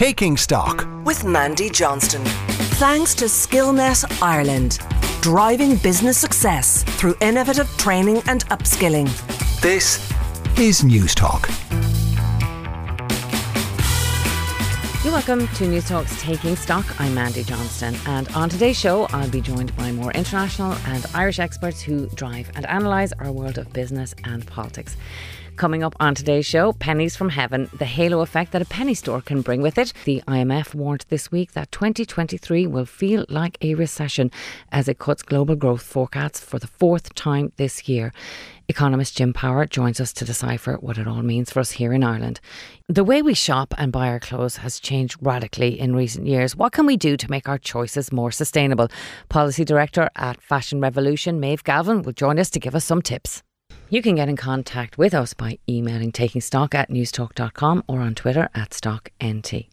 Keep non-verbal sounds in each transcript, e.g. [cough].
Taking Stock with Mandy Johnston. Thanks to Skillnet Ireland, driving business success through innovative training and upskilling. This is Newstalk. You're welcome to Newstalk's Taking Stock. I'm Mandy Johnston, and on today's show, I'll be joined by more international and Irish experts who drive and analyse our world of business and politics. Coming up on today's show, pennies from heaven, the halo effect that a penny store can bring with it. The IMF warned this week that 2023 will feel like a recession as it cuts global growth forecasts for the fourth time this year. Economist Jim Power joins us to decipher what it all means for us here in Ireland. The way we shop and buy our clothes has changed radically in recent years. What can we do to make our choices more sustainable? Policy Director at Fashion Revolution, Maeve Galvin, will join us to give us some tips. You can get in contact with us by emailing takingstock at newstalk.com or on Twitter at StockNT.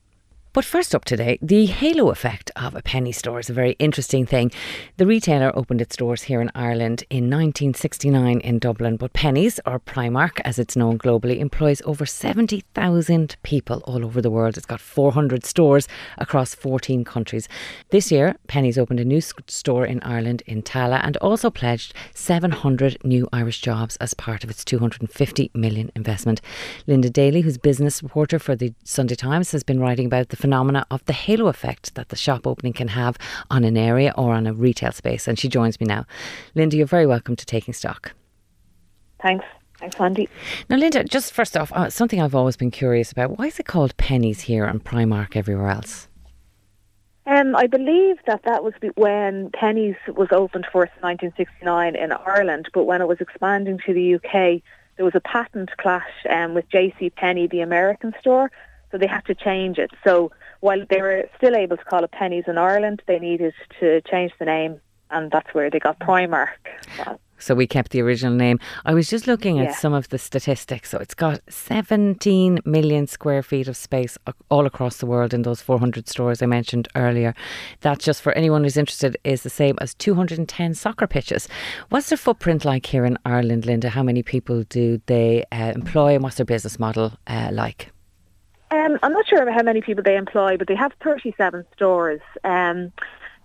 But first up today, the halo effect of a penny store is a very interesting thing. The retailer opened its doors here in Ireland in 1969 in Dublin, but Penneys, or Primark as it's known globally, employs over 70,000 people all over the world. It's got 400 stores across 14 countries. This year, Penneys opened a new store in Ireland in Tallaght and also pledged 700 new Irish jobs as part of its 250 million investment. Linda Daly, who's business reporter for the Sunday Times, has been writing about the phenomena of the halo effect that the shop opening can have on an area or on a retail space. And she joins me now. Linda, you're very welcome to Taking Stock. Thanks. Thanks, Mandy. Now, Linda, just first off, uh, something I've always been curious about. Why is it called Penneys here and Primark everywhere else? Um, I believe that that was when Penneys was opened first in 1969 in Ireland, but when it was expanding to the UK, there was a patent clash um, with J.C. Penney, the American store, so they had to change it. So while they were still able to call it Penneys in Ireland, they needed to change the name, and that's where they got Primark. So we kept the original name. I was just looking at yeah. some of the statistics. So it's got 17 million square feet of space all across the world in those 400 stores I mentioned earlier. That just for anyone who's interested is the same as 210 soccer pitches. What's their footprint like here in Ireland, Linda? How many people do they uh, employ and what's their business model uh, like? Um, I'm not sure how many people they employ, but they have 37 stores. Um,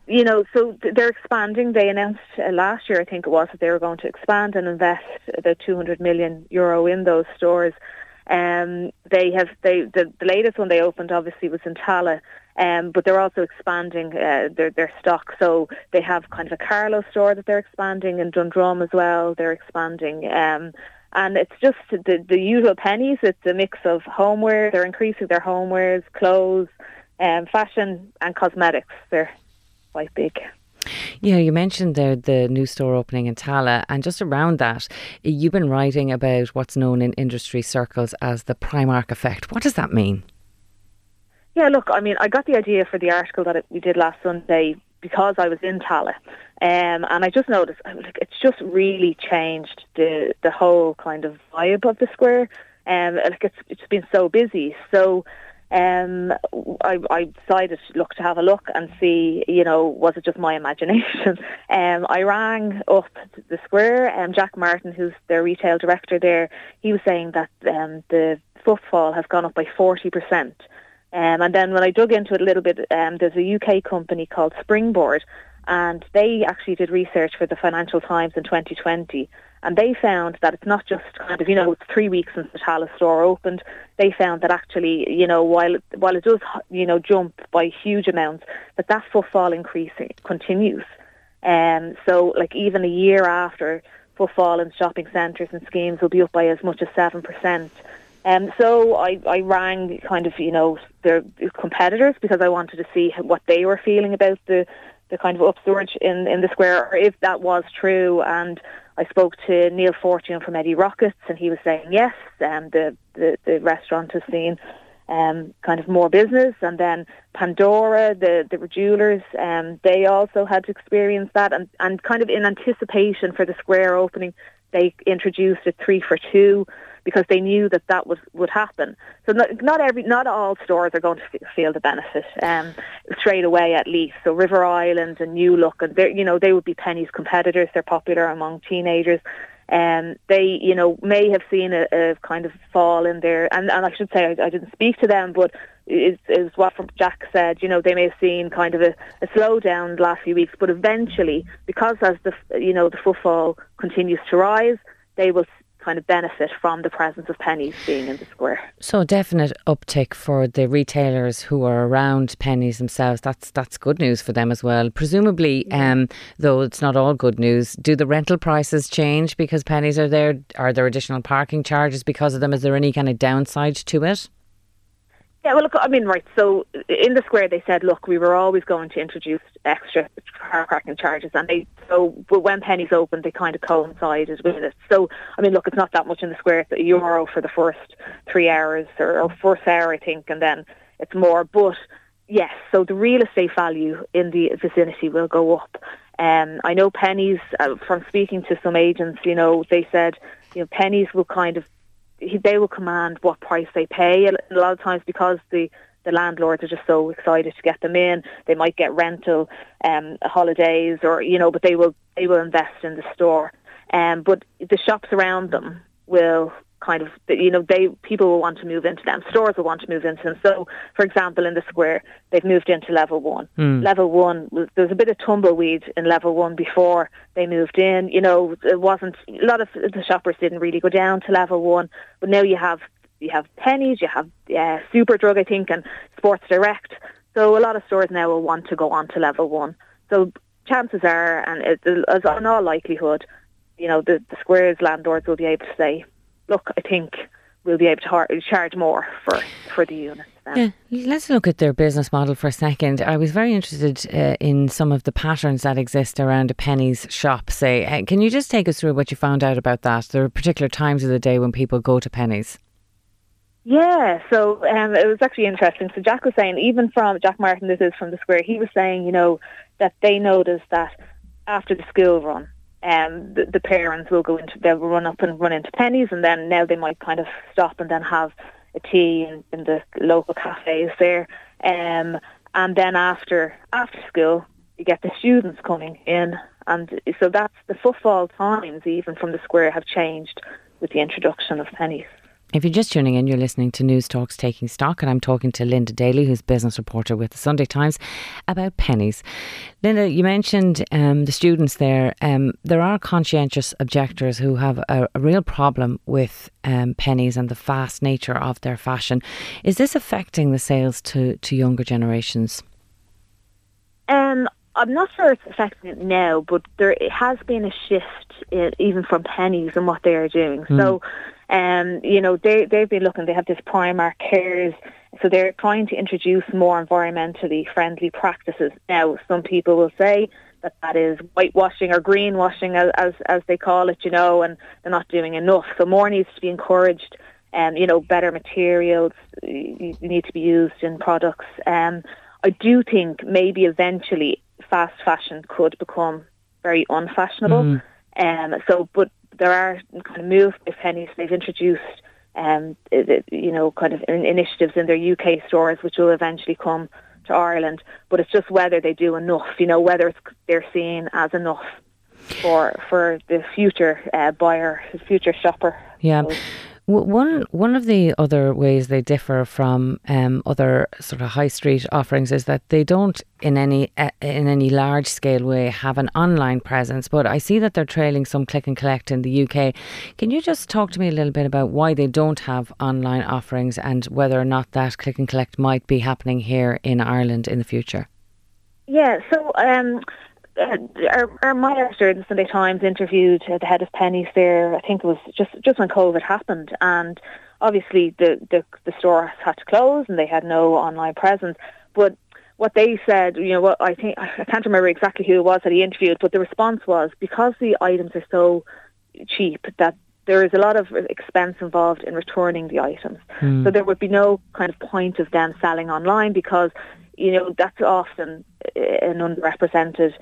you know, so they're expanding. They announced uh, last year, I think it was, that they were going to expand and invest about 200 million euro in those stores. Um, they have they the, the latest one they opened obviously was in Tallaght, um, but they're also expanding uh, their their stock. So they have kind of a Carlow store that they're expanding in Dundrum as well. They're expanding. Um, and it's just the, the usual Penneys. It's a mix of homeware. They're increasing their homewares, clothes, um, fashion and cosmetics. They're quite big. Yeah, you mentioned there the new store opening in Tallaght, and just around that, you've been writing about what's known in industry circles as the Primark effect. What does that mean? Yeah, look, I mean, I got the idea for the article that we did last Sunday because I was in Tallaght, um, and I just noticed like it's just really changed the the whole kind of vibe of the square. Um, like it's it's been so busy, so um, I, I decided look to have a look and see, you know, was it just my [laughs] imagination? um, I rang up the square, and um, Jack Martin, who's their retail director there, he was saying that um, the footfall has gone up by forty percent. Um, and then when I dug into it a little bit, um, there's a UK company called Springboard, and they actually did research for the Financial Times in 2020, and they found that it's not just kind of you know it's three weeks since the Tallaght store opened. They found that actually you know while while it does you know jump by huge amounts, that that footfall increase continues. Um, so like even a year after footfall in shopping centres and schemes will be up by as much as seven percent. Um, so I, I rang kind of, you know, their competitors because I wanted to see what they were feeling about the, the kind of upsurge in, in the square, or if that was true. And I spoke to Neil Fortune from Eddie Rockets, and he was saying yes, um, the, the, the restaurant has seen um, kind of more business. And then Pandora, the, the jewelers, um, they also had experienced that. And, and kind of in anticipation for the square opening, they introduced a three for two because they knew that that would, would happen. So not, not every, not all stores are going to feel the benefit um, straight away at least. So River Island and New Look, and they you know they would be Penneys competitors. They're popular among teenagers. Um, they, you know, may have seen a, a kind of fall in there, and, and I should say I, I didn't speak to them, but is, is what Jack said. You know, they may have seen kind of a, a slowdown the last few weeks, but eventually, because as the you know the footfall continues to rise, they will kind of benefit from the presence of Penneys being in the square. So a definite uptick for the retailers who are around Penneys themselves. That's that's good news for them as well. Presumably, um, though it's not all good news, do the rental prices change because Penneys are there? Are there additional parking charges because of them? Is there any kind of downside to it? Yeah, well, look, I mean, right. So in the square, they said, look, we were always going to introduce extra car parking charges, and they so when Penneys opened, they kind of coincided with it. So I mean, look, it's not that much in the square. It's a euro for the first three hours or, or first hour, I think, and then it's more. But yes, so the real estate value in the vicinity will go up. Um, I know Penneys uh, from speaking to some agents. You know, they said you know Penneys will kind of they will command what price they pay. A lot of times because the the landlords are just so excited to get them in. They might get rental um, holidays, or you know, but they will they will invest in the store. Um, but the shops around them will kind of you know they people will want to move into them. Stores will want to move into them. So for example in the square they've moved into level one. Mm. level one there was a bit of tumbleweed in level one before they moved in. You know it wasn't a lot of the shoppers didn't really go down to level one. But now you have you have Penneys you have uh, superdrug i think and sports direct. So a lot of stores now will want to go on to level one. So chances are and it, as on all likelihood you know the, the squares landlords will be able to say look, I think we'll be able to charge more for, for the units. Yeah, let's look at their business model for a second. I was very interested uh, in some of the patterns that exist around a Penneys shop. Say, uh, can you just take us through what you found out about that? There are particular times of the day when people go to Penneys. Yeah, so um, it was actually interesting. So Jack was saying, even from Jack Martin, this is from the Square, he was saying, you know, that they noticed that after the school run, um, the, the parents will go into they'll run up and run into Penneys, and then now they might kind of stop and then have a tea in, in the local cafes there. Um, and then after after school, you get the students coming in, and so that's the footfall times even from the square have changed with the introduction of Penneys. If you're just tuning in, you're listening to Newstalk's Taking Stock, and I'm talking to Linda Daly, who's business reporter with the Sunday Times, about Penneys. Linda, you mentioned um, the students there. Um, there are conscientious objectors who have a, a real problem with um, Penneys and the fast nature of their fashion. Is this affecting the sales to, to younger generations? Um, I'm not sure it's affecting it now, but there has been a shift in, even from Penneys and what they are doing. Mm. So um, you know, they, they've been looking, they have this Primark Cares, so they're trying to introduce more environmentally friendly practices. Now, some people will say that that is whitewashing or greenwashing, as, as, as they call it, you know, and they're not doing enough. So more needs to be encouraged. Um, you know, better materials need to be used in products. Um, I do think maybe eventually fast fashion could become very unfashionable. Mm. Um, so, but there are kind of moves by Penneys. They've introduced, um, you know, kind of initiatives in their UK stores, which will eventually come to Ireland. But it's just whether they do enough. You know, whether they're seen as enough for for the future uh, buyer, the future shopper. Yeah. So, one one of the other ways they differ from um, other sort of high street offerings is that they don't, in any uh, in any large scale way, have an online presence. But I see that they're trailing some click and collect in the UK. Can you just talk to me a little bit about why they don't have online offerings and whether or not that click and collect might be happening here in Ireland in the future? Yeah, so um, uh, our, our editor the Sunday Times interviewed uh, the head of Penneys there. I think it was just just when COVID happened, and obviously the the, the store had to close and they had no online presence. But what they said, you know, what I think I can't remember exactly who it was that he interviewed, but the response was because the items are so cheap that there is a lot of expense involved in returning the items. Mm. So there would be no kind of point of them selling online because, you know, that's often an underrepresented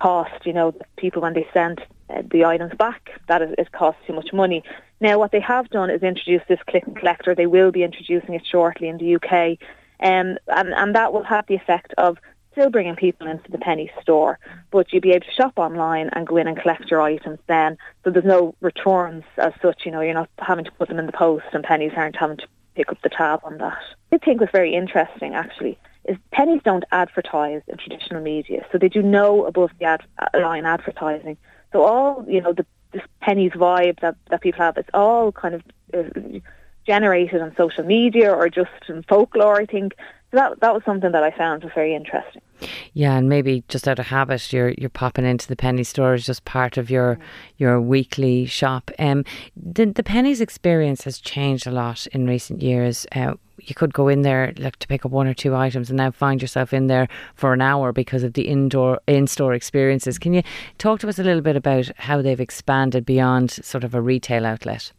cost, you know, people when they send uh, the items back, that it costs too much money. Now, what they have done is introduce this click and collector. They will be introducing it shortly in the UK, um, and, and that will have the effect of still bringing people into the penny store, but you'll be able to shop online and go in and collect your items then. So there's no returns as such, you know, you're not having to put them in the post and Penneys aren't having to pick up the tab on that. I think was very interesting actually is Penneys don't advertise in traditional media, so they do no above the ad, line advertising. So all you know the this Penneys vibe that that people have, it's all kind of uh, generated on social media or just in folklore. I think so that that was something that I found was very interesting. Yeah, and maybe just out of habit, you're you're popping into the penny store as just part of your mm. your weekly shop. Um, the the Penneys experience has changed a lot in recent years. Uh, you could go in there like to pick up one or two items and now find yourself in there for an hour because of the indoor in-store experiences. Can you talk to us a little bit about how they've expanded beyond sort of a retail outlet?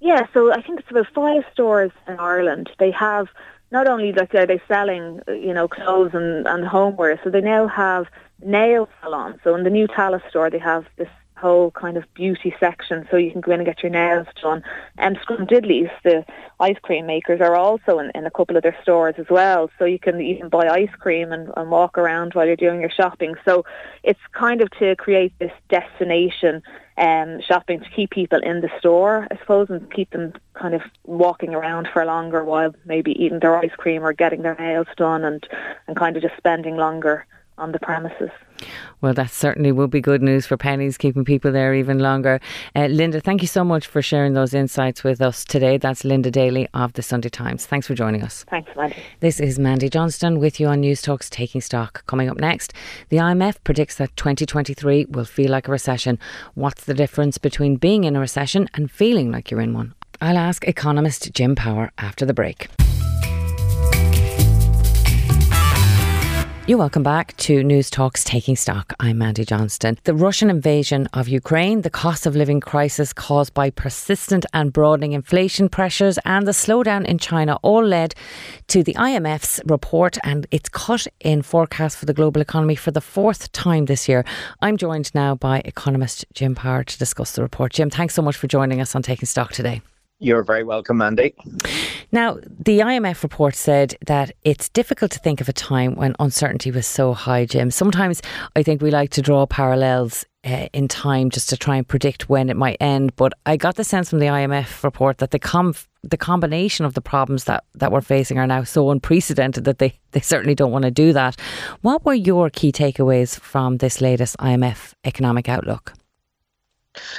Yeah, so I think it's about five stores in Ireland. They have not only like are they selling, uh, you know, clothes and, and homeware, so they now have nail salons. So in the new Tallaght store, they have this whole kind of beauty section, so you can go in and get your nails done. And Scrumdiddly's, the ice cream makers, are also in, in a couple of their stores as well. So you can even buy ice cream and, and walk around while you're doing your shopping. So it's kind of to create this destination um, shopping to keep people in the store, I suppose, and keep them kind of walking around for a longer while, maybe eating their ice cream or getting their nails done and, and kind of just spending longer on the premises. Well, that certainly will be good news for Penneys, keeping people there even longer. Uh, Linda, thank you so much for sharing those insights with us today. That's Linda Daly of the Sunday Times. Thanks for joining us. Thanks, Mandy. This is Mandy Johnston with you on Newstalk's Taking Stock. Coming up next, the IMF predicts that 2023 will feel like a recession. What's the difference between being in a recession and feeling like you're in one? I'll ask economist Jim Power after the break. You're welcome back to Newstalk's Taking Stock. I'm Mandy Johnston. The Russian invasion of Ukraine, the cost of living crisis caused by persistent and broadening inflation pressures, and the slowdown in China all led to the IMF's report and its cut in forecast for the global economy for the fourth time this year. I'm joined now by economist Jim Power to discuss the report. Jim, thanks so much for joining us on Taking Stock today. You're very welcome, Mandy. Now, the IMF report said that it's difficult to think of a time when uncertainty was so high, Jim. Sometimes I think we like to draw parallels uh, in time just to try and predict when it might end. But I got the sense from the IMF report that the com- the combination of the problems that, that we're facing are now so unprecedented that they, they certainly don't want to do that. What were your key takeaways from this latest IMF economic outlook?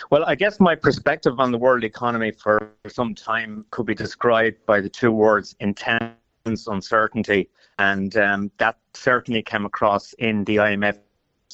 Well, I guess my perspective on the world economy for some time could be described by the two words intense uncertainty. And um, that certainly came across in the IMF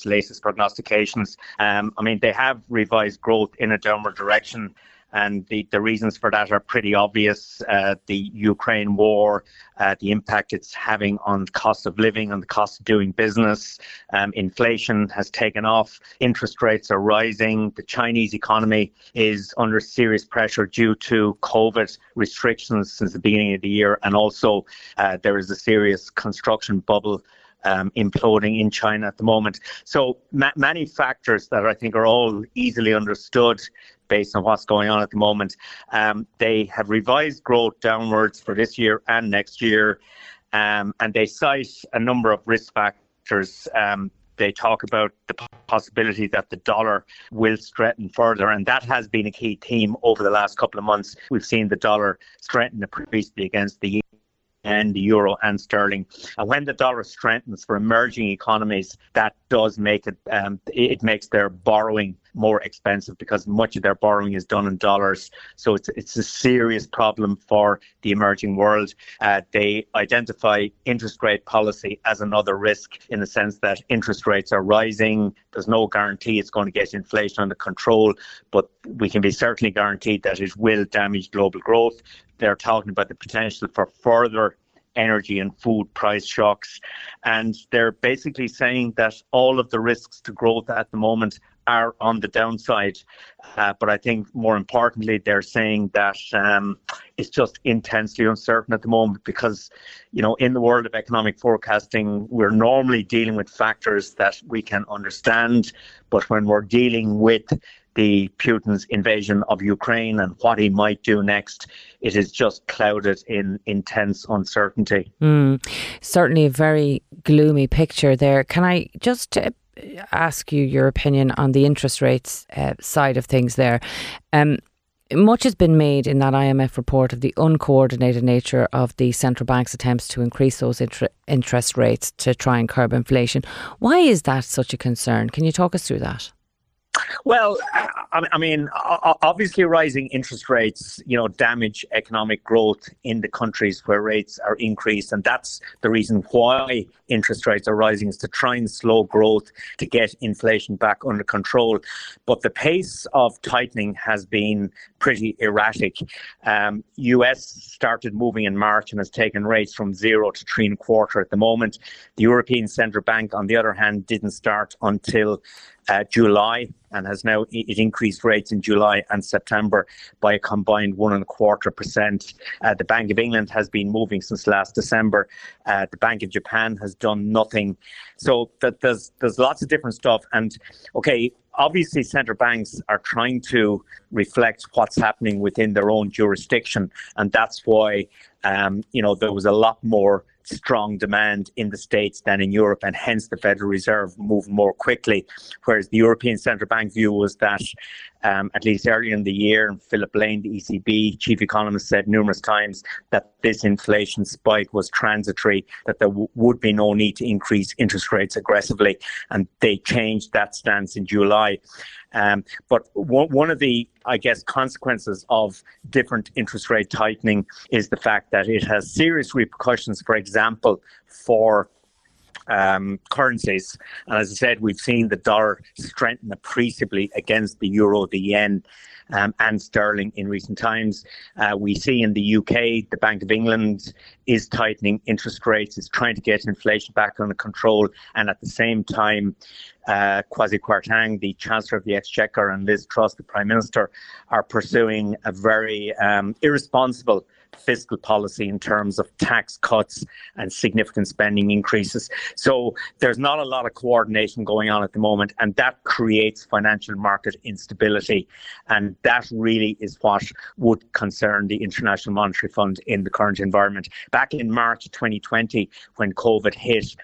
latest prognostications. Um, I mean, they have revised growth in a downward direction and the, the reasons for that are pretty obvious. Uh, the Ukraine war, uh, the impact it's having on the cost of living, on the cost of doing business. Um, inflation has taken off. Interest rates are rising. The Chinese economy is under serious pressure due to COVID restrictions since the beginning of the year, and also uh, there is a serious construction bubble um, imploding in China at the moment. So ma- many factors that I think are all easily understood based on what's going on at the moment. Um, they have revised growth downwards for this year and next year, um, and they cite a number of risk factors. Um, they talk about the possibility that the dollar will strengthen further, and that has been a key theme over the last couple of months. We've seen the dollar strengthen appreciably against the and the euro and sterling. And when the dollar strengthens for emerging economies, that does make it um, it makes their borrowing more expensive because much of their borrowing is done in dollars. So it's it's a serious problem for the emerging world. Uh, they identify interest rate policy as another risk in the sense that interest rates are rising. There's no guarantee it's going to get inflation under control, but we can be certainly guaranteed that it will damage global growth they're talking about the potential for further energy and food price shocks. And they're basically saying that all of the risks to growth at the moment are on the downside. Uh, but I think more importantly, they're saying that um, it's just intensely uncertain at the moment because, you know, in the world of economic forecasting, we're normally dealing with factors that we can understand. But when we're dealing with the Putin's invasion of Ukraine and what he might do next, it is just clouded in intense uncertainty. Mm, certainly a very gloomy picture there. Can I just uh, ask you your opinion on the interest rates uh, side of things there? Um, much has been made in that IMF report of the uncoordinated nature of the central bank's attempts to increase those inter- interest rates to try and curb inflation. Why is that such a concern? Can you talk us through that? Well, I mean, obviously, rising interest rates, you know, damage economic growth in the countries where rates are increased, and that's the reason why interest rates are rising is to try and slow growth to get inflation back under control. But the pace of tightening has been pretty erratic. Um, US started moving in March and has taken rates from zero to three and a quarter at the moment. The European Central Bank, on the other hand, didn't start until uh, July and has now it increased rates in July and September by a combined one and a quarter percent. Uh, the Bank of England has been moving since last December. Uh, the Bank of Japan has done nothing. So that there's there's lots of different stuff. And okay, obviously central banks are trying to reflect what's happening within their own jurisdiction, and that's why um, you know there was a lot more strong demand in the States than in Europe, and hence the Federal Reserve moved more quickly. Whereas the European Central Bank view was that, um, at least earlier in the year, Philip Lane, the ECB chief economist, said numerous times that this inflation spike was transitory, that there w- would be no need to increase interest rates aggressively, and they changed that stance in July. Um, but one, one of the, I guess, consequences of different interest rate tightening is the fact that it has serious repercussions, for example, for um, currencies. And as I said, we've seen the dollar strengthen appreciably against the euro, the yen, um, and sterling in recent times. Uh, we see in the UK, the Bank of England is tightening interest rates, is trying to get inflation back under control, and at the same time, uh, Kwasi Kwarteng, the Chancellor of the Exchequer, and Liz Truss, the Prime Minister, are pursuing a very um, irresponsible fiscal policy in terms of tax cuts and significant spending increases. So there's not a lot of coordination going on at the moment, and that creates financial market instability. And that really is what would concern the International Monetary Fund in the current environment. Back in March 2020, when COVID hit,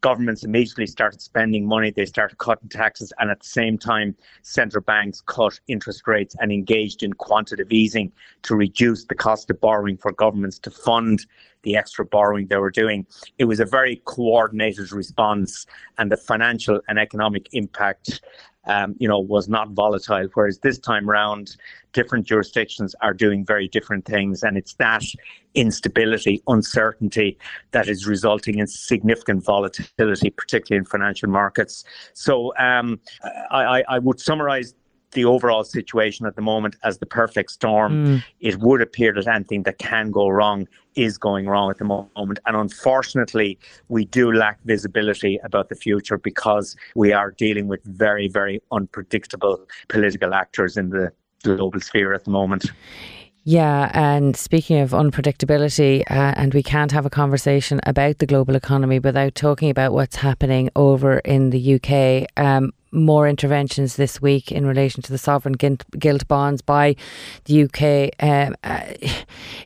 governments immediately started spending money, they started cutting taxes, and at the same time, central banks cut interest rates and engaged in quantitative easing to reduce the cost of borrowing for governments to fund the extra borrowing they were doing. It was a very coordinated response, and the financial and economic impact um, you know, was not volatile. Whereas this time around, different jurisdictions are doing very different things, and it's that instability, uncertainty that is resulting in significant volatility, particularly in financial markets. So um, I, I would summarize the overall situation at the moment as the perfect storm. Mm. It would appear that anything that can go wrong is going wrong at the moment. And unfortunately, we do lack visibility about the future because we are dealing with very, very unpredictable political actors in the global sphere at the moment. Yeah, and speaking of unpredictability, uh, and we can't have a conversation about the global economy without talking about what's happening over in the UK. Um, more interventions this week in relation to the sovereign gilt bonds by the UK. Um, uh,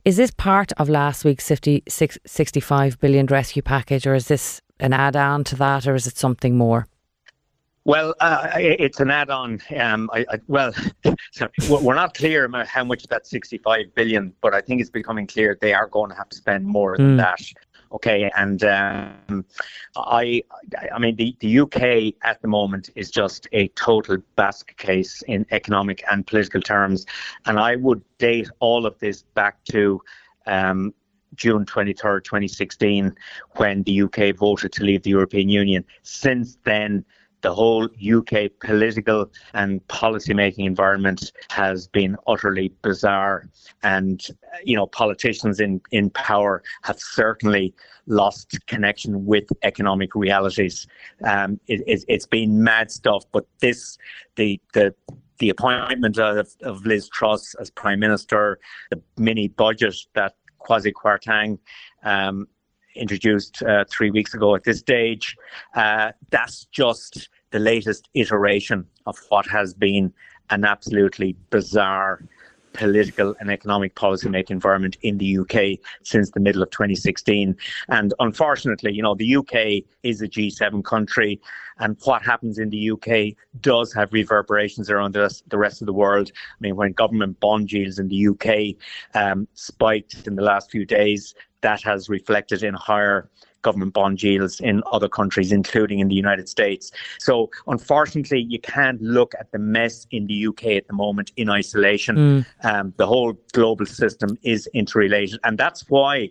is this part of last week's 50, 65 billion rescue package, or is this an add on to that, or is it something more? Well, uh, it's an add-on. Um, I, I, well, [laughs] sorry, we're not clear about how much that 65 billion, but I think it's becoming clear they are going to have to spend more than mm. that. Okay, and um, I, I mean, the, the UK at the moment is just a total basket case in economic and political terms, and I would date all of this back to um, June 23rd, 2016, when the UK voted to leave the European Union. Since then, the whole UK political and policy-making environment has been utterly bizarre, and you know politicians in in power have certainly lost connection with economic realities. Um, it, it, it's been mad stuff, but this the the the appointment of, of Liz Truss as Prime Minister, the mini budget that Kwasi Kwarteng um, introduced uh, three weeks ago at this stage, uh, that's just the latest iteration of what has been an absolutely bizarre political and economic policy making environment in the UK since the middle of 2016. And unfortunately, you know, the UK is a G7 country, and what happens in the UK does have reverberations around the, the rest of the world. I mean, when government bond yields in the UK um, spiked in the last few days, that has reflected in higher government bond yields in other countries, including in the United States. So, unfortunately, you can't look at the mess in the UK at the moment in isolation. Mm. Um, the whole global system is interrelated, and that's why.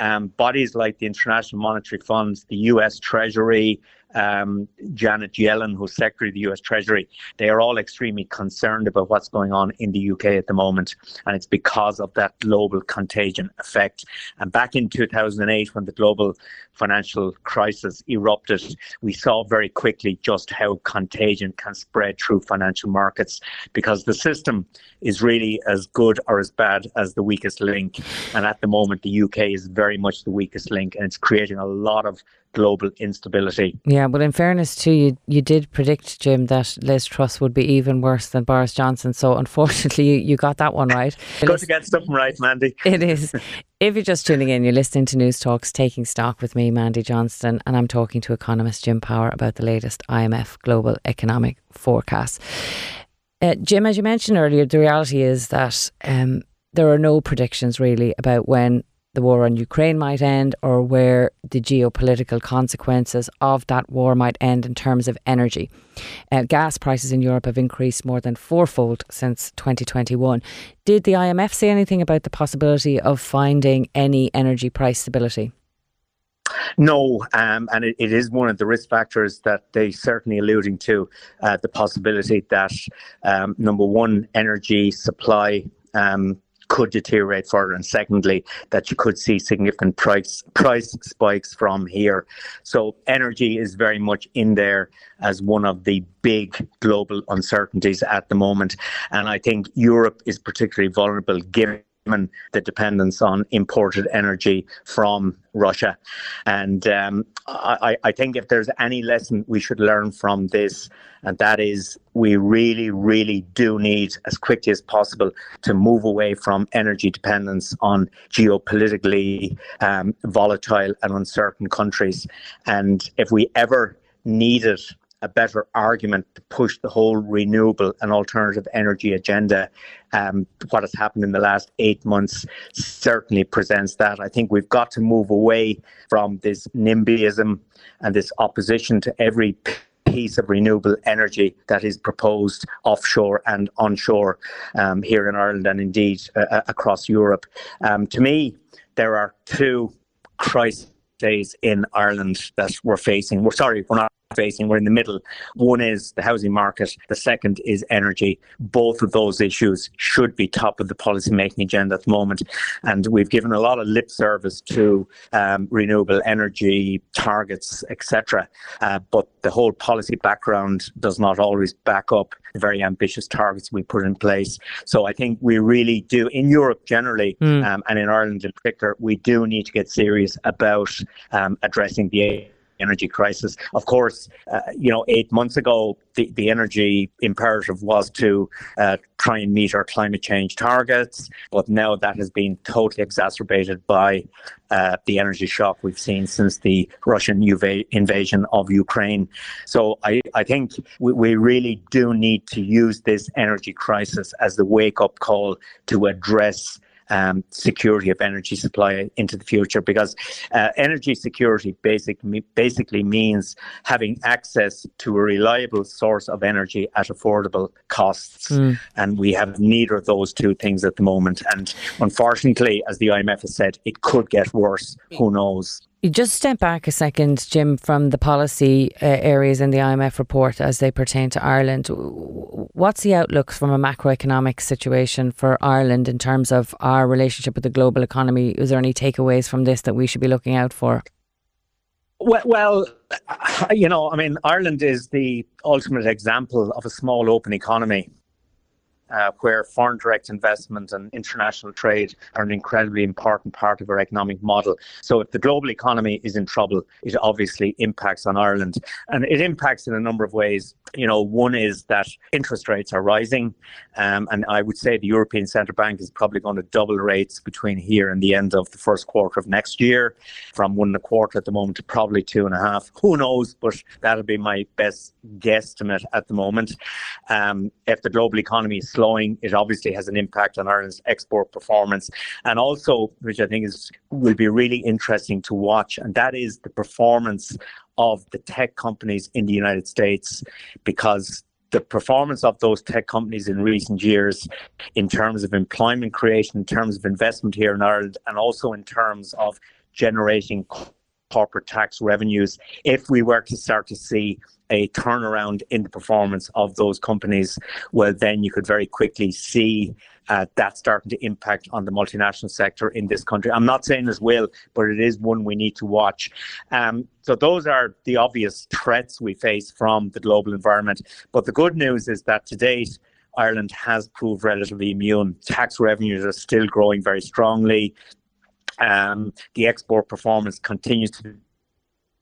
Um, bodies like the International Monetary Fund, the US Treasury, um, Janet Yellen, who's Secretary of the US Treasury, they are all extremely concerned about what's going on in the UK at the moment. And it's because of that global contagion effect. And back in 2008, when the global financial crisis erupted, we saw very quickly just how contagion can spread through financial markets because the system is really as good or as bad as the weakest link. And at the moment, the UK is very much the weakest link, and it's creating a lot of global instability. Yeah, but in fairness to you, you did predict, Jim, that Liz Truss would be even worse than Boris Johnson. So unfortunately, [laughs] you, you got that one right. [laughs] Good to get something right, Mandy. [laughs] It is. If you're just tuning in, you're listening to Newstalk's Taking Stock with me, Mandy Johnston, and I'm talking to economist Jim Power about the latest IMF global economic forecast. Uh, Jim, as you mentioned earlier, the reality is that um, there are no predictions really about when the war on Ukraine might end or where the geopolitical consequences of that war might end in terms of energy. Uh, gas prices in Europe have increased more than fourfold since 2021. Did the IMF say anything about the possibility of finding any energy price stability? No, um, and it, it is one of the risk factors that they certainly alluding to uh, the possibility that um, number one, energy supply um, could deteriorate further, and secondly, that you could see significant price price spikes from here. So energy is very much in there as one of the big global uncertainties at the moment, and I think Europe is particularly vulnerable given the dependence on imported energy from Russia. And um, I, I, think if there's any lesson we should learn from this, and that is we really, really do need, as quickly as possible, to move away from energy dependence on geopolitically um, volatile and uncertain countries. And if we ever needed a better argument to push the whole renewable and alternative energy agenda. Um, what has happened in the last eight months certainly presents that. I think we've got to move away from this NIMBYism and this opposition to every piece of renewable energy that is proposed offshore and onshore um, here in Ireland and indeed uh, uh across Europe. Um, to me, there are two crises in Ireland that we're facing. We're sorry, we're not facing. We're in the middle. One is the housing market, the second is energy. Both of those issues should be top of the policy making agenda at the moment. And we've given a lot of lip service to um, renewable energy targets, etc. Uh, but the whole policy background does not always back up the very ambitious targets we put in place. So I think we really do, in Europe generally, mm. um, and in Ireland in particular, we do need to get serious about um, addressing the energy crisis. Of course, uh, you know, eight months ago, the, the energy imperative was to uh, try and meet our climate change targets, but now that has been totally exacerbated by uh, the energy shock we've seen since the Russian invasion of Ukraine. So I, I think we, we really do need to use this energy crisis as the wake up call to address um, security of energy supply into the future because uh, energy security basic, basically means having access to a reliable source of energy at affordable costs. Mm. And we have neither of those two things at the moment. And unfortunately, as the IMF has said, it could get worse. Who knows? Just step back a second, Jim, from the policy uh, areas in the IMF report as they pertain to Ireland. What's the outlook from a macroeconomic situation for Ireland in terms of our relationship with the global economy? Is there any takeaways from this that we should be looking out for? Well, well, you know, I mean, Ireland is the ultimate example of a small open economy. Uh, where foreign direct investment and international trade are an incredibly important part of our economic model. So if the global economy is in trouble, it obviously impacts on Ireland. And it impacts in a number of ways. You know, one is that interest rates are rising. Um, and I would say the European Central Bank is probably going to double rates between here and the end of the first quarter of next year, from one and a quarter at the moment to probably two and a half. Who knows? But that'll be my best guesstimate at the moment. Um, if the global economy is slowing, it obviously has an impact on Ireland's export performance. And also, which I think is will be really interesting to watch, and that is the performance of the tech companies in the United States because the performance of those tech companies in recent years, in terms of employment creation, in terms of investment here in Ireland, and also in terms of generating corporate tax revenues, if we were to start to see a turnaround in the performance of those companies, well, then you could very quickly see uh, that starting to impact on the multinational sector in this country. I'm not saying this will, but it is one we need to watch. Um, so those are the obvious threats we face from the global environment. But the good news is that to date, Ireland has proved relatively immune. Tax revenues are still growing very strongly. Um, the export performance continues to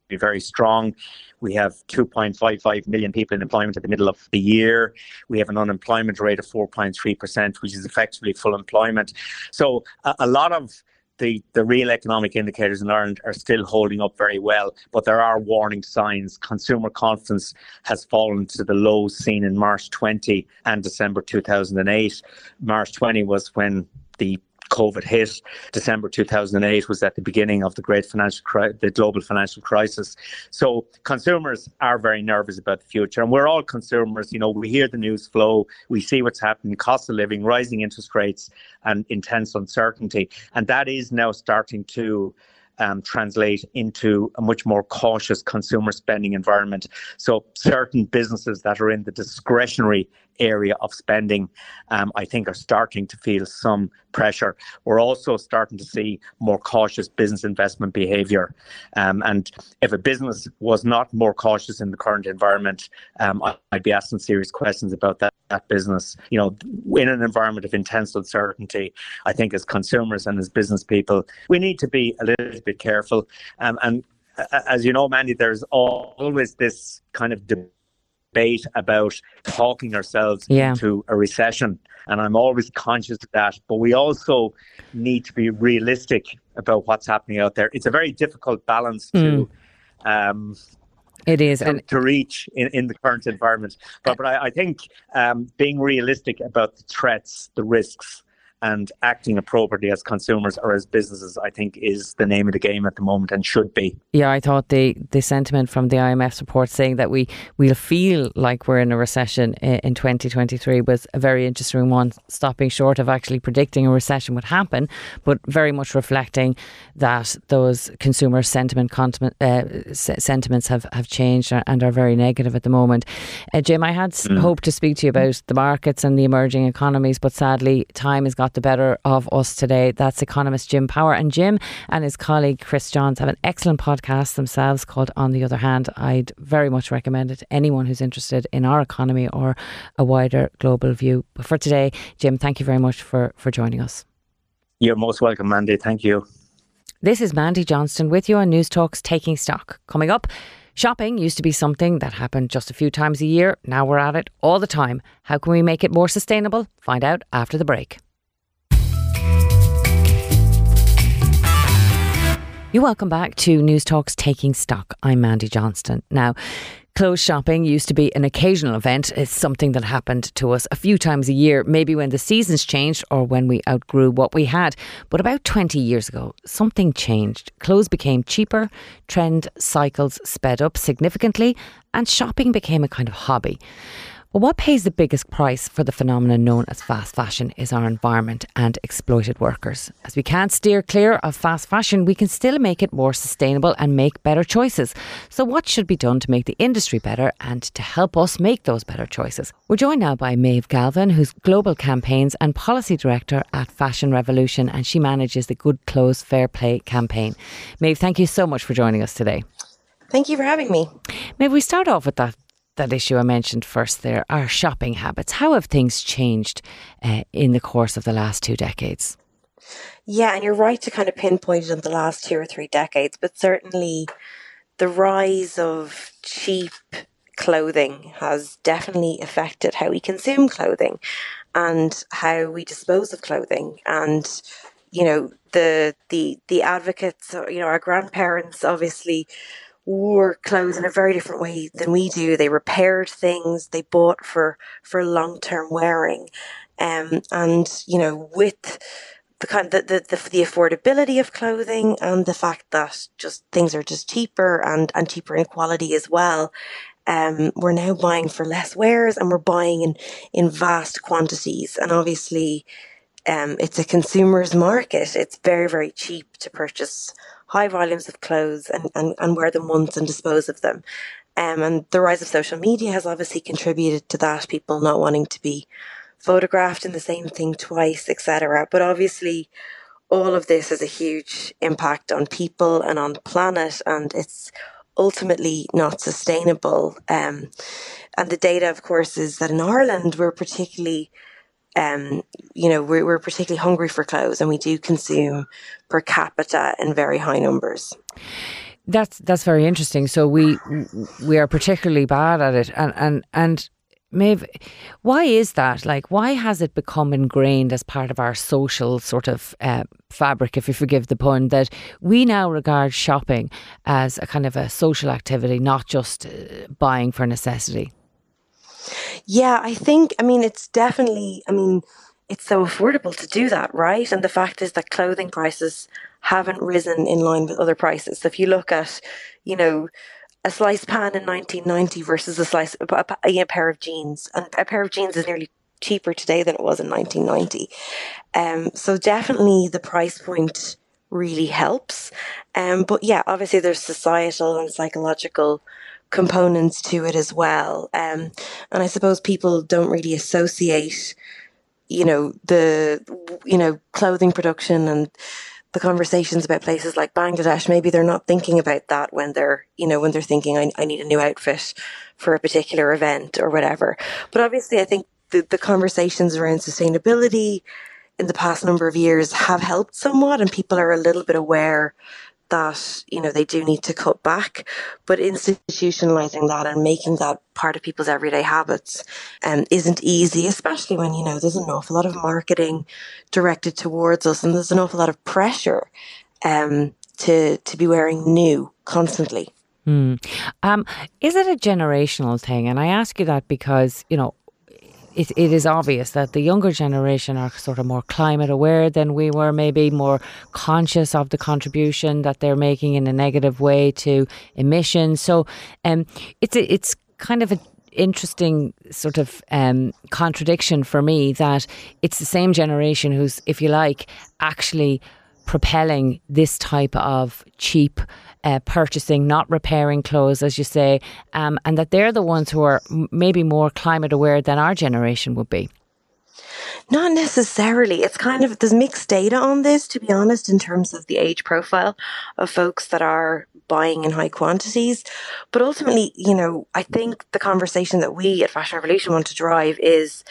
be very strong. We have 2.55 million people in employment at the middle of the year. We have an unemployment rate of 4.3%, which is effectively full employment. So a, a lot of the, the real economic indicators in Ireland are still holding up very well, but there are warning signs. Consumer confidence has fallen to the lows seen in March 20 and December 2008. March 20 was when the COVID hit. December 2008 was at the beginning of the great financial, cri- the global financial crisis. So consumers are very nervous about the future, and we're all consumers. You know, we hear the news flow, we see what's happening, cost of living, rising interest rates, and intense uncertainty, and that is now starting to um, translate into a much more cautious consumer spending environment. So certain businesses that are in the discretionary area of spending, um, I think, are starting to feel some pressure. We're also starting to see more cautious business investment behaviour. Um, and if a business was not more cautious in the current environment, um, I'd be asking serious questions about that, that business. You know, in an environment of intense uncertainty, I think as consumers and as business people, we need to be a little bit careful. Um, and as you know, Mandy, there's always this kind of debate debate about talking ourselves yeah. into a recession. And I'm always conscious of that. But we also need to be realistic about what's happening out there. It's a very difficult balance to. Mm. Um, it is to, and to reach in, in the current environment, but but I, I think um, being realistic about the threats, the risks, and acting appropriately as consumers or as businesses, I think, is the name of the game at the moment and should be. Yeah, I thought the the sentiment from the IMF report saying that we we'll feel like we're in a recession in 2023 was a very interesting one, stopping short of actually predicting a recession would happen, but very much reflecting that those consumer sentiment uh, sentiments have, have changed and are very negative at the moment. Uh, Jim, I had mm. hoped to speak to you about the markets and the emerging economies, but sadly, time has got the better of us today. That's economist Jim Power. And Jim and his colleague Chris Johns have an excellent podcast themselves called On the Other Hand. I'd very much recommend it to anyone who's interested in our economy or a wider global view. But for today, Jim, thank you very much for, for joining us. You're most welcome, Mandy. Thank you. This is Mandy Johnston with you on Newstalk's Taking Stock. Coming up, Shopping used to be something that happened just a few times a year. Now we're at it all the time. How can we make it more sustainable? Find out after the break. You're welcome back to Newstalk's Taking Stock. I'm Mandy Johnston. Now, Clothes shopping used to be an occasional event. It's something that happened to us a few times a year, maybe when the seasons changed or when we outgrew what we had. But about 20 years ago, something changed. Clothes became cheaper, trend cycles sped up significantly, and shopping became a kind of hobby. Well, what pays the biggest price for the phenomenon known as fast fashion is our environment and exploited workers. As we can't steer clear of fast fashion, we can still make it more sustainable and make better choices. So, what should be done to make the industry better and to help us make those better choices? We're joined now by Maeve Galvin, who's Global Campaigns and Policy Director at Fashion Revolution, and she manages the Good Clothes Fair Pay campaign. Maeve, thank you so much for joining us today. Thank you for having me. Maybe we start off with that that issue I mentioned first there, our shopping habits. How have things changed uh, in the course of the last two decades? Yeah, and you're right to kind of pinpoint it in the last two or three decades, but certainly the rise of cheap clothing has definitely affected how we consume clothing and how we dispose of clothing and you know the the the advocates you know our grandparents obviously wore clothes in a very different way than we do they repaired things they bought for for long term wearing um and you know with the kind of the, the, the, the affordability of clothing and the fact that just things are just cheaper and, and cheaper in quality as well. Um, we're now buying for less wares and we're buying in, in vast quantities. And obviously, um, it's a consumer's market. It's very, very cheap to purchase high volumes of clothes and, and, and wear them once and dispose of them. Um, and the rise of social media has obviously contributed to that. People not wanting to be photographed in the same thing twice, etc. But obviously, all of this has a huge impact on people and on the planet, and it's ultimately not sustainable. Um, and the data, of course, is that in Ireland we're particularly, um, you know, we're, we're particularly hungry for clothes, and we do consume per capita in very high numbers. That's that's very interesting. So we we are particularly bad at it, and and and Maeve, why is that? Like, why has it become ingrained as part of our social sort of uh, fabric, if you forgive the pun, that we now regard shopping as a kind of a social activity, not just uh, buying for necessity? Yeah, I think, I mean, it's definitely, I mean, it's so affordable to do that, right? And the fact is that clothing prices haven't risen in line with other prices. So if you look at, you know, a slice pan in 1990 versus a slice a, a, pair of jeans and a pair of jeans is nearly cheaper today than it was in 1990 um, so definitely the price point really helps um, but yeah obviously there's societal and psychological components to it as well um, and i suppose people don't really associate you know the you know clothing production and the conversations about places like Bangladesh, maybe they're not thinking about that when they're, you know, when they're thinking, I, I need a new outfit for a particular event or whatever. But obviously, I think the, the conversations around sustainability in the past number of years have helped somewhat and people are a little bit aware that you know they do need to cut back but institutionalizing that and making that part of people's everyday habits um, isn't easy especially when you know there's an awful lot of marketing directed towards us and there's an awful lot of pressure um, to to be wearing new constantly Hmm. Um, is it a generational thing? And I ask you that because, you know, it, it is obvious that the younger generation are sort of more climate aware than we were, maybe more conscious of the contribution that they're making in a negative way to emissions. So um, it's a, it's kind of an interesting sort of um, contradiction for me that it's the same generation who's, if you like, actually propelling this type of cheap uh, purchasing, not repairing clothes, as you say, um, and that they're the ones who are maybe more climate aware than our generation would be. Not necessarily. It's kind of, there's mixed data on this, to be honest, in terms of the age profile of folks that are buying in high quantities. But ultimately, you know, I think the conversation that we at Fashion Revolution want to drive is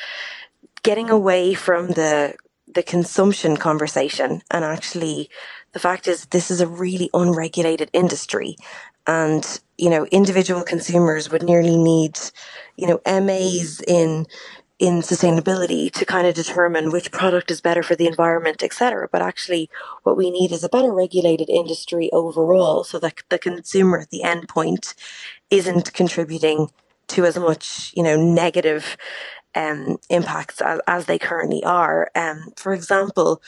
getting away from the the consumption conversation and actually the fact is this is a really unregulated industry. And you know individual consumers would nearly need you know MAs in in sustainability to kind of determine which product is better for the environment etc but actually what we need is a better regulated industry overall so that the consumer at the end point isn't contributing to as much you know negative um, impacts as, as they currently are. Um, for example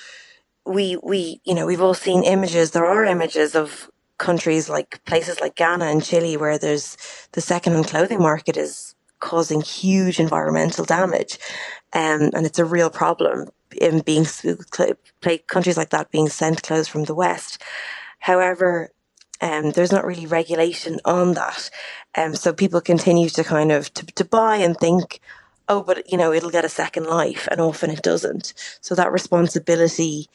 we we you know we've all seen images. There are images of countries like places like Ghana and Chile where there's the second-hand clothing market is causing huge environmental damage, um, and it's a real problem in being countries like that being sent clothes from the West. However, um, there's not really regulation on that, um, so people continue to kind of to, to buy and think, oh, but you know, it'll get a second life, and often it doesn't. So that responsibility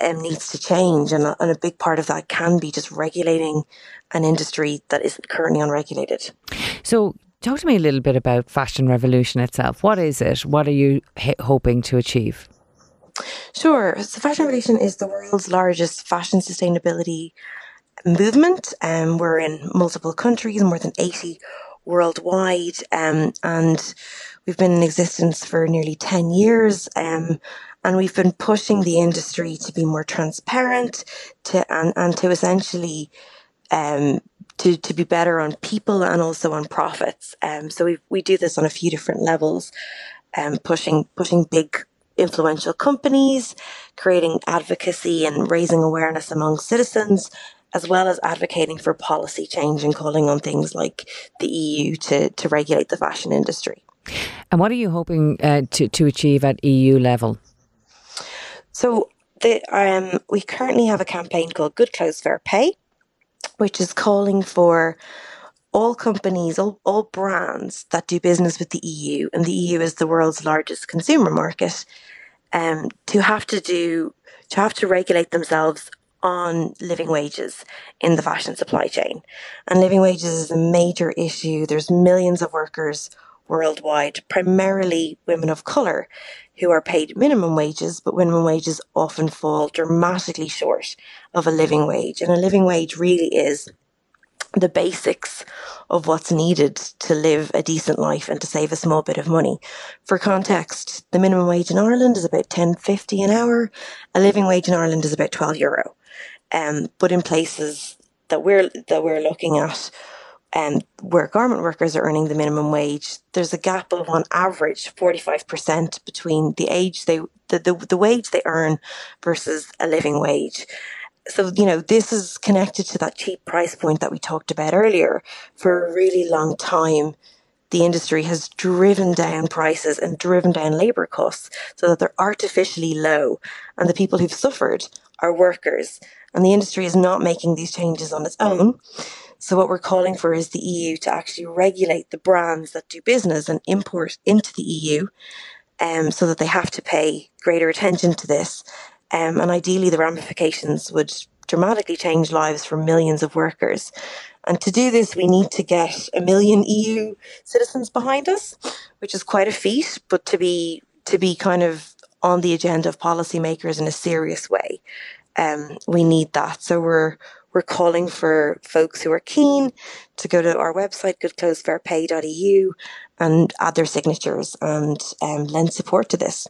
um, needs to change, and a, and a big part of that can be just regulating an industry that isn't currently unregulated. So Talk to me a little bit about Fashion Revolution itself. What is it? What are you h- hoping to achieve? Sure. So, Fashion Revolution is the world's largest fashion sustainability movement. Um, we're in multiple countries, more than 80 worldwide, um, and we've been in existence for nearly 10 years. Um, and we've been pushing the industry to be more transparent to and, and to essentially um, to, to be better on people and also on profits. Um, so we we do this on a few different levels, um, pushing pushing big influential companies, creating advocacy and raising awareness among citizens, as well as advocating for policy change and calling on things like the EU to, to regulate the fashion industry. And what are you hoping uh, to, to achieve at EU level? So the, um, we currently have a campaign called Good Clothes Fair Pay, which is calling for all companies, all, all brands that do business with the EU, and the EU is the world's largest consumer market, um, to have to do to have to regulate themselves on living wages in the fashion supply chain. And living wages is a major issue. There's millions of workers worldwide, primarily women of colour, who are paid minimum wages, but minimum wages often fall dramatically short of a living wage. And a living wage really is the basics of what's needed to live a decent life and to save a small bit of money. For context, the minimum wage in Ireland is about 10.50 an hour. A living wage in Ireland is about 12 euro. Um, but in places that we're that we're looking at, um, where garment workers are earning the minimum wage, there's a gap of on average 45% between the age they, the, the, the wage they earn versus a living wage. So, you know, this is connected to that cheap price point that we talked about earlier. For a really long time, the industry has driven down prices and driven down labor costs so that they're artificially low. And the people who've suffered are workers. And the industry is not making these changes on its own. So what we're calling for is the EU to actually regulate the brands that do business and import into the EU, um, so that they have to pay greater attention to this. Um, and ideally, the ramifications would dramatically change lives for millions of workers. And to do this, we need to get a million EU citizens behind us, which is quite a feat, but to be to be kind of on the agenda of policymakers in a serious way, um, we need that. So we're we're calling for folks who are keen to go to our website, goodclothesfairpay.eu, and add their signatures and um, lend support to this.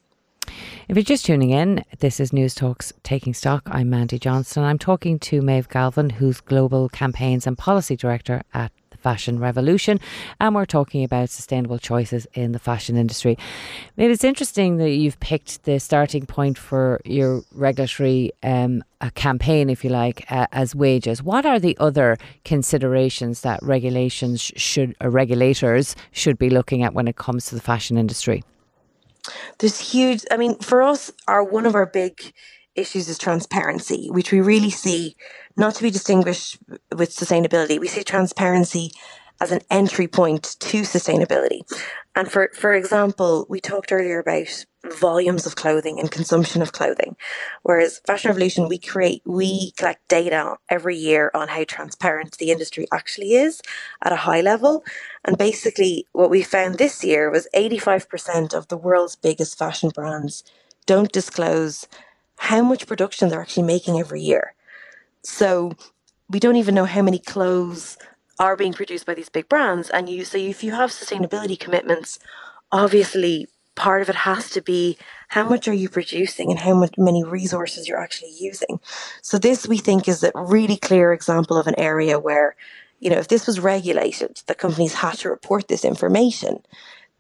If you're just tuning in, this is Newstalk's Taking Stock. I'm Mandy Johnston. I'm talking to Maeve Galvin, who's Global Campaigns and Policy Director at fashion revolution. And we're talking about sustainable choices in the fashion industry. It's interesting that you've picked the starting point for your regulatory um, campaign, if you like, uh, as wages. What are the other considerations that regulations should, or regulators should be looking at when it comes to the fashion industry? There's huge, I mean, for us, our one of our big issues is transparency, which we really see not to be distinguished with sustainability. We see transparency as an entry point to sustainability. And for, for example, we talked earlier about volumes of clothing and consumption of clothing. Whereas Fashion Revolution, we create, we collect data every year on how transparent the industry actually is at a high level. And basically what we found this year was 85% of the world's biggest fashion brands don't disclose how much production they're actually making every year. So we don't even know how many clothes are being produced by these big brands. And you so if you have sustainability commitments, obviously part of it has to be how much are you producing and how much many resources you're actually using. So this we think is a really clear example of an area where, you know, if this was regulated, the companies had to report this information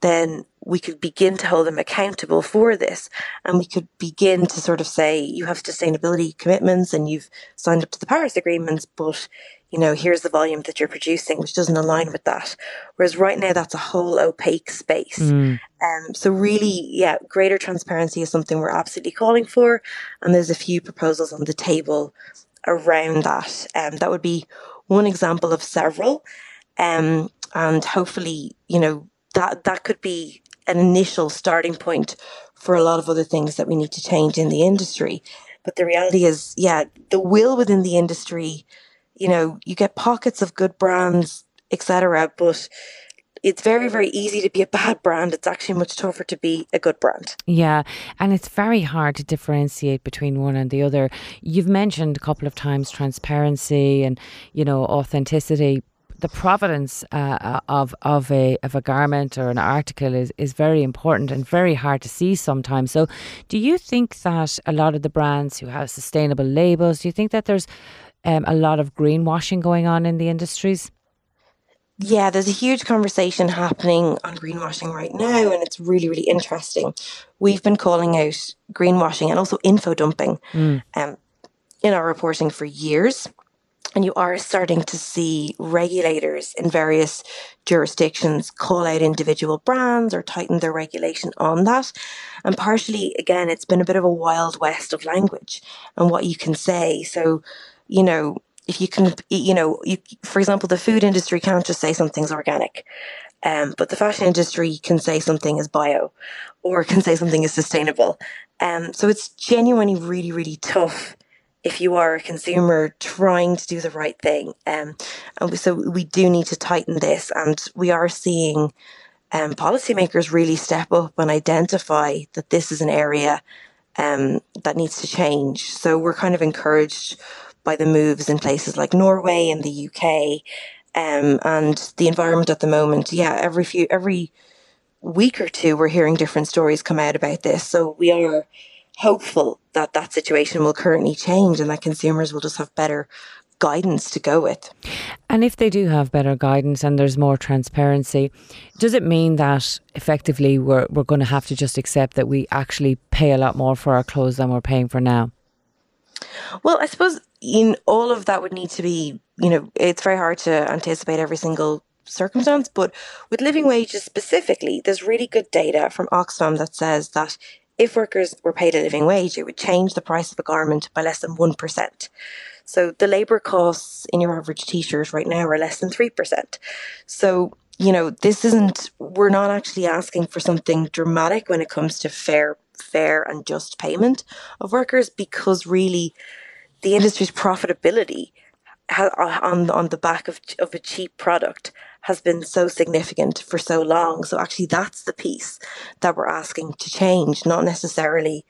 then we could begin to hold them accountable for this. And we could begin to sort of say, you have sustainability commitments and you've signed up to the Paris agreements, but you know, here's the volume that you're producing, which doesn't align with that. Whereas right now, that's a whole opaque space. Mm. Um, so really, yeah, greater transparency is something we're absolutely calling for. And there's a few proposals on the table around that. Um, that would be one example of several. Um, and hopefully, you know, that that could be an initial starting point for a lot of other things that we need to change in the industry. But the reality is, yeah, the will within the industry, you know, you get pockets of good brands, etc. But it's very, very easy to be a bad brand. It's actually much tougher to be a good brand. Yeah, and it's very hard to differentiate between one and the other. You've mentioned a couple of times transparency and, you know, authenticity. The provenance uh, of of a of a garment or an article is, is very important and very hard to see sometimes. So, do you think that a lot of the brands who have sustainable labels, do you think that there's um, a lot of greenwashing going on in the industries? Yeah, there's a huge conversation happening on greenwashing right now, and it's really, really interesting. We've been calling out greenwashing and also info dumping mm. um, in our reporting for years. And you are starting to see regulators in various jurisdictions call out individual brands or tighten their regulation on that. And partially, again, it's been a bit of a wild west of language and what you can say. So, you know, if you can, you know, you, for example, the food industry can't just say something's organic. Um, but the fashion industry can say something is bio or can say something is sustainable. Um, so it's genuinely really, really tough if you are a consumer trying to do the right thing. Um, and so we do need to tighten this. And we are seeing um, policymakers really step up and identify that this is an area um, that needs to change. So we're kind of encouraged by the moves in places like Norway and the UK. Um, and the environment at the moment, yeah, every few, every week or two, we're hearing different stories come out about this. So we are hopeful that that situation will currently change and that consumers will just have better guidance to go with. And if they do have better guidance and there's more transparency, does it mean that effectively we're, we're going to have to just accept that we actually pay a lot more for our clothes than we're paying for now? Well, I suppose in all of that would need to be, you know, it's very hard to anticipate every single circumstance, but with living wages specifically, there's really good data from Oxfam that says that if workers were paid a living wage, it would change the price of a garment by less than 1%. So the labour costs in your average t shirt right now are less than 3%. So, you know, this isn't, we're not actually asking for something dramatic when it comes to fair, fair and just payment of workers because really the industry's profitability on on the back of of a cheap product has been so significant for so long. So actually, that's the piece that we're asking to change, not necessarily,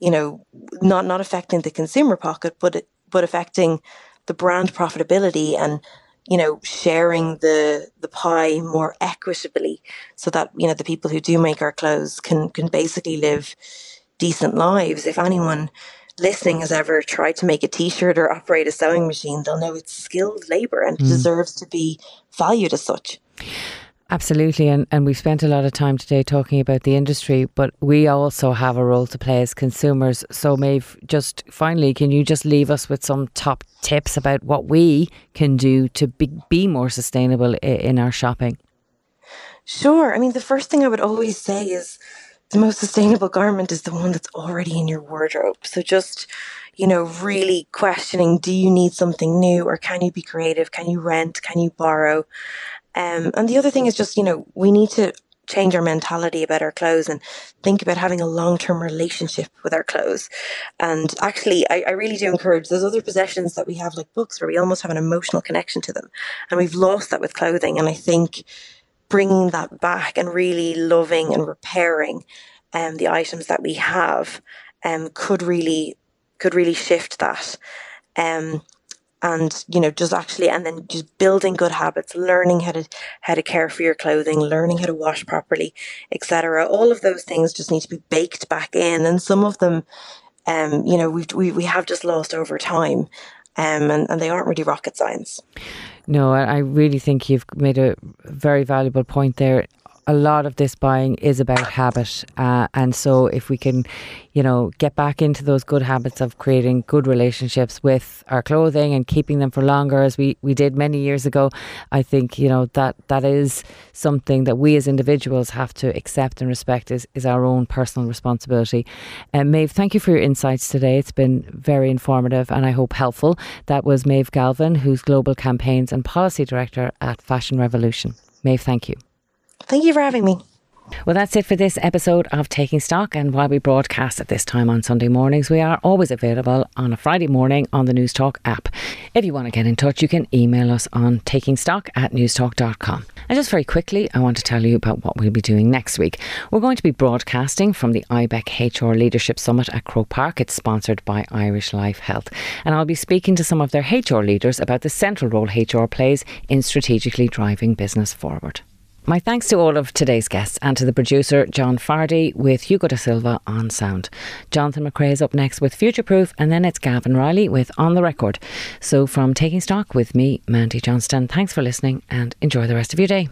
you know, not not affecting the consumer pocket, but but affecting the brand profitability and you know sharing the the pie more equitably, so that you know the people who do make our clothes can can basically live decent lives. If anyone listening has ever tried to make a t-shirt or operate a sewing machine, they'll know it's skilled labor and mm. deserves to be valued as such. Absolutely, and, and we've spent a lot of time today talking about the industry, but we also have a role to play as consumers. So, Maeve, just finally, can you just leave us with some top tips about what we can do to be, be more sustainable in our shopping? Sure. I mean, the first thing I would always say is the most sustainable garment is the one that's already in your wardrobe. So just, you know, really questioning do you need something new or can you be creative? Can you rent? Can you borrow? Um, and the other thing is just, you know, we need to change our mentality about our clothes and think about having a long term relationship with our clothes. And actually, I, I, really do encourage those other possessions that we have, like books, where we almost have an emotional connection to them. And we've lost that with clothing. And I think bringing that back and really loving and repairing um, the items that we have um, could really could really shift that. Um, and you know just actually and then just building good habits learning how to how to care for your clothing learning how to wash properly etc all of those things just need to be baked back in and some of them um you know we've, we we have just lost over time um and, and they aren't really rocket science no, I really think you've made a very valuable point there a lot of this buying is about habit. Uh, and so if we can, you know, get back into those good habits of creating good relationships with our clothing and keeping them for longer as we, we did many years ago, I think, you know, that that is something that we as individuals have to accept and respect is, is our own personal responsibility. And uh, Maeve, thank you for your insights today. It's been very informative and I hope helpful. That was Maeve Galvin, who's Global Campaigns and Policy Director at Fashion Revolution. Maeve, thank you. Thank you for having me. Well, that's it for this episode of Taking Stock. And while we broadcast at this time on Sunday mornings, we are always available on a Friday morning on the Newstalk app. If you want to get in touch, you can email us on takingstock at newstalk.com. And just very quickly, I want to tell you about what we'll be doing next week. We're going to be broadcasting from the IBEC HR Leadership Summit at Croke Park. It's sponsored by Irish Life Health. And I'll be speaking to some of their HR leaders about the central role HR plays in strategically driving business forward. My thanks to all of today's guests and to the producer, John Fardy, with Hugo da Silva on sound. Jonathan McCrea is up next with Future Proof, and then it's Gavan Reilly with On the Record. So, from Taking Stock with me, Mandy Johnston, thanks for listening and enjoy the rest of your day.